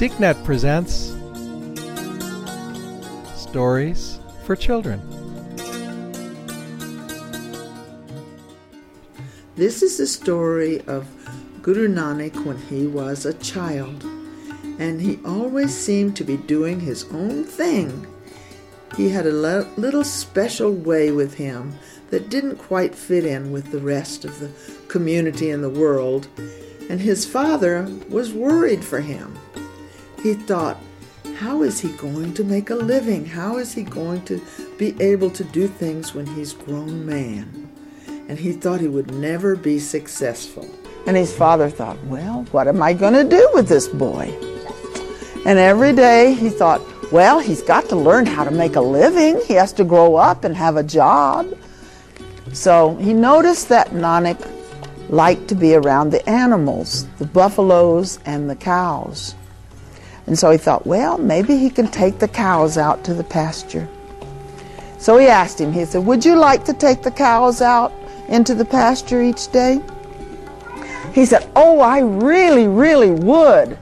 SikhNet presents Stories for Children. This is the story of Guru Nanak when he was a child, and he always seemed to be doing his own thing. He had a le- little special way with him that didn't quite fit in with the rest of the community and the world, and his father was worried for him. He thought, how is he going to make a living? How is he going to be able to do things when he's grown man? And he thought he would never be successful. And his father thought, well, what am I going to do with this boy? And every day he thought, well, he's got to learn how to make a living. He has to grow up and have a job. So he noticed that Nanak liked to be around the animals, the buffaloes and the cows. And so he thought, well, maybe he can take the cows out to the pasture. So he asked him, he said, Would you like to take the cows out into the pasture each day? He said, Oh, I really, really would.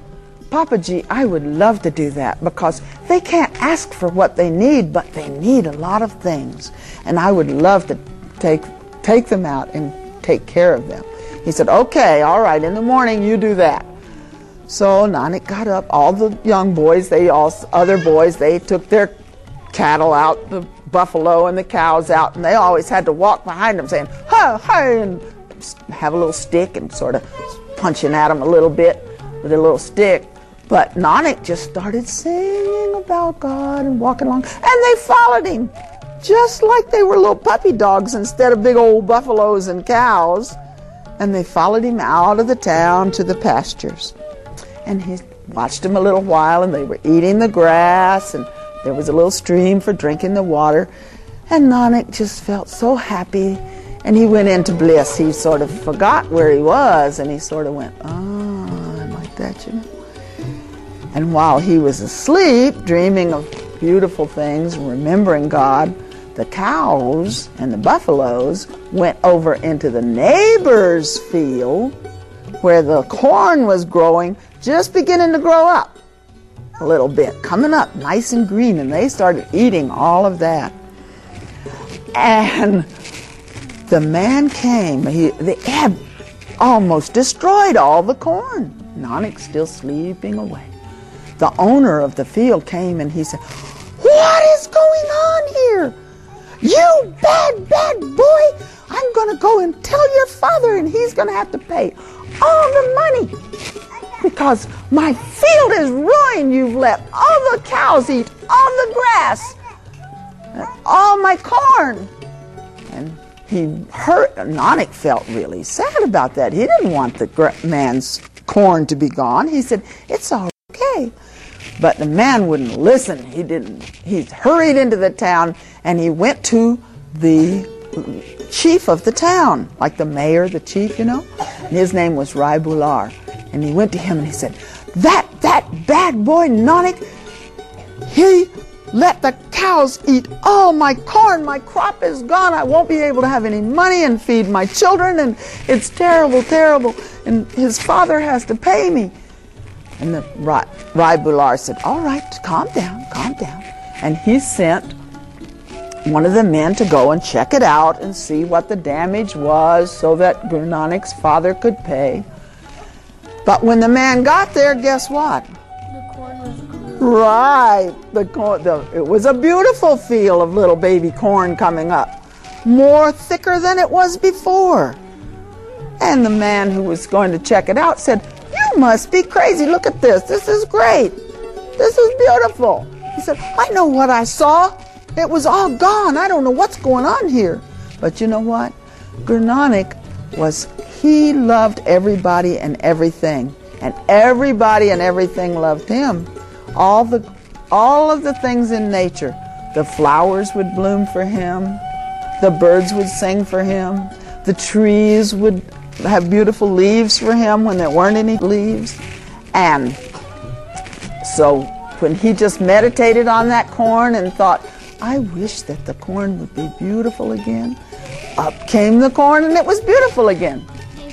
Papaji, I would love to do that because they can't ask for what they need, but they need a lot of things. And I would love to take, take them out and take care of them. He said, Okay, all right, in the morning you do that. So Nanak got up. All the young boys, they all other boys, they took their cattle out, the buffalo and the cows out, and they always had to walk behind them saying, "Hey, hey," and have a little stick and sort of punching at them a little bit with a little stick. But Nanak just started singing about God and walking along, and they followed him, just like they were little puppy dogs instead of big old buffaloes and cows. And they followed him out of the town to the pastures and he watched them a little while and they were eating the grass and there was a little stream for drinking the water. And Nanak just felt so happy and he went into bliss. He sort of forgot where he was and he sort of went oh like that you know. And while he was asleep dreaming of beautiful things remembering God the cows and the buffaloes went over into the neighbor's field where the corn was growing just beginning to grow up a little bit, coming up nice and green, and they started eating all of that. And the man came, he, they had almost destroyed all the corn. Nanak still sleeping away. The owner of the field came and he said, What is going on here? You bad, bad boy! I'm going to go and tell your father, and he's going to have to pay all the money because my field is ruined. You've let all the cows eat all the grass, all my corn. And he hurt. Nanak felt really sad about that. He didn't want the man's corn to be gone. He said, It's all okay. But the man wouldn't listen. He didn't. He hurried into the town and he went to the chief of the town, like the mayor, the chief, you know. And his name was Rai Bular. And he went to him and he said, That, that bad boy Nanak, he let the cows eat all my corn. My crop is gone. I won't be able to have any money and feed my children. And it's terrible, terrible. And his father has to pay me. And the Rai, Rai Bular said, All right, calm down, calm down. And he sent one of the men to go and check it out and see what the damage was so that Guru Nanak's father could pay. But when the man got there, guess what? The corn was. Right. The corn, the, it was a beautiful field of little baby corn coming up, more thicker than it was before. And the man who was going to check it out said, You must be crazy. Look at this. This is great. This is beautiful. He said, I know what I saw. It was all gone. I don't know what's going on here. But you know what? Nanak was he loved everybody and everything, and everybody and everything loved him. All the all of the things in nature, the flowers would bloom for him, the birds would sing for him, the trees would have beautiful leaves for him when there weren't any leaves. And so when he just meditated on that corn and thought, I wish that the corn would be beautiful again, up came the corn and it was beautiful again.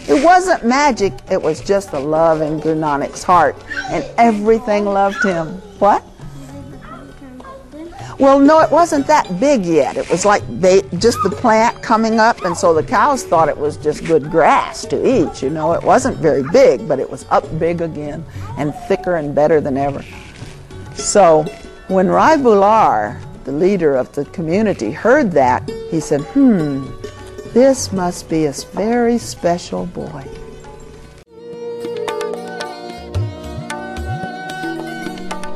It wasn't magic, it was just the love in Guru Nanak's heart, and everything loved him. What? Well, no, it wasn't that big yet. It was like they, just the plant coming up, and so the cows thought it was just good grass to eat. You know, it wasn't very big, but it was up big again and thicker and better than ever. So when Rai Bular, the leader of the community, heard that, he said, hmm, this must be a very special boy.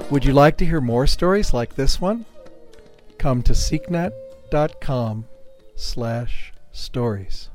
Would you like to hear more stories like this one? Come to sikhnet.com slash stories.